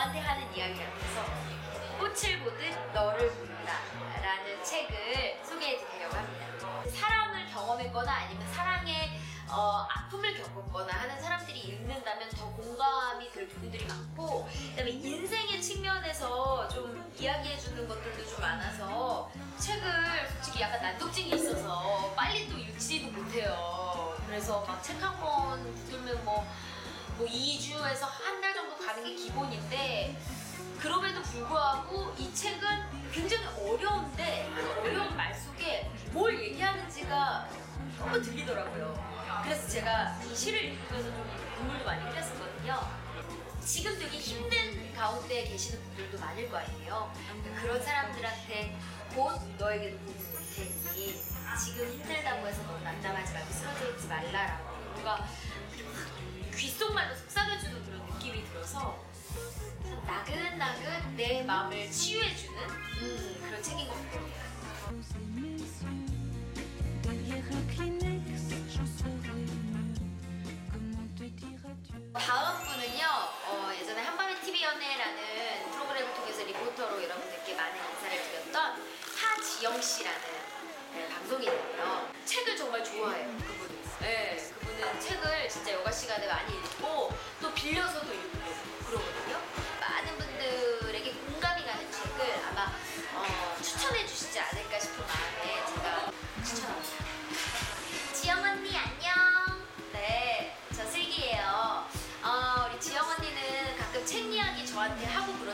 너한테 하는 이야기라고 해서 꽃을 보듯 너를 본다 라는 책을 소개해 드리려고 합니다. 사랑을 경험했거나 아니면 사랑의 어, 아픔을 겪었거나 하는 사람들이 읽는다면 더 공감이 될 부분들이 많고 그다음에 인생의 측면에서 좀 이야기해 주는 것들도 좀 많아서 책을 솔직히 약간 난독증이 있어서 빨리 또 읽지도 못해요. 그래서 막 책 한 권 붙들면 뭐, 뭐 2주에서 한달 가는 게 기본인데 그럼에도 불구하고 이 책은 굉장히 어려운데 그 어려운 말 속에 뭘 얘기하는지가 너무 들리더라고요. 그래서 제가 이 시를 읽으면서 좀 눈물도 많이 흘렸었거든요. 지금 되게 힘든 가운데 계시는 분들도 많을 거 아니에요. 그런 사람들한테 곧 너에게 도움이 올 테니 지금 힘들다고 해서 너무 난감하지 말고 쓰러져 있지 말라라고 뭔가 그런 참 나긋나긋 내 마음을 치유해주는 음, 그런 책인 것 같아요. 다음 분은요, 어, 예전에 한밤의 TV 연애라는 프로그램을 통해서 리포터로 여러분들께 많은 인사를 드렸던 하지영 씨라는 네, 방송인이에요. 책을 정말 좋아해요, 그분은. 네, 그분은 책을 진짜 여가 시간에 많이 읽고 또 빌려서도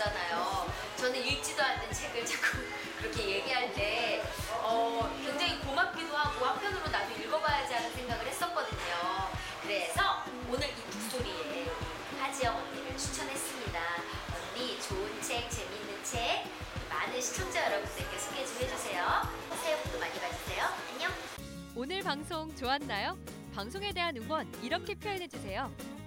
그러잖아요. 저는 읽지도 않는 책을 자꾸 그렇게 얘기할 때 어, 굉장히 고맙기도 하고 한편으로 나도 읽어봐야지 하는 생각을 했었거든요. 그래서 오늘 이 북소리에 하지영 언니를 추천했습니다. 언니 좋은 책, 재밌는 책 많은 시청자 여러분들께 소개 좀 해주세요. 새해 복도 많이 받으세요. 안녕. 오늘 방송 좋았나요? 방송에 대한 응원 이렇게 표현해 주세요.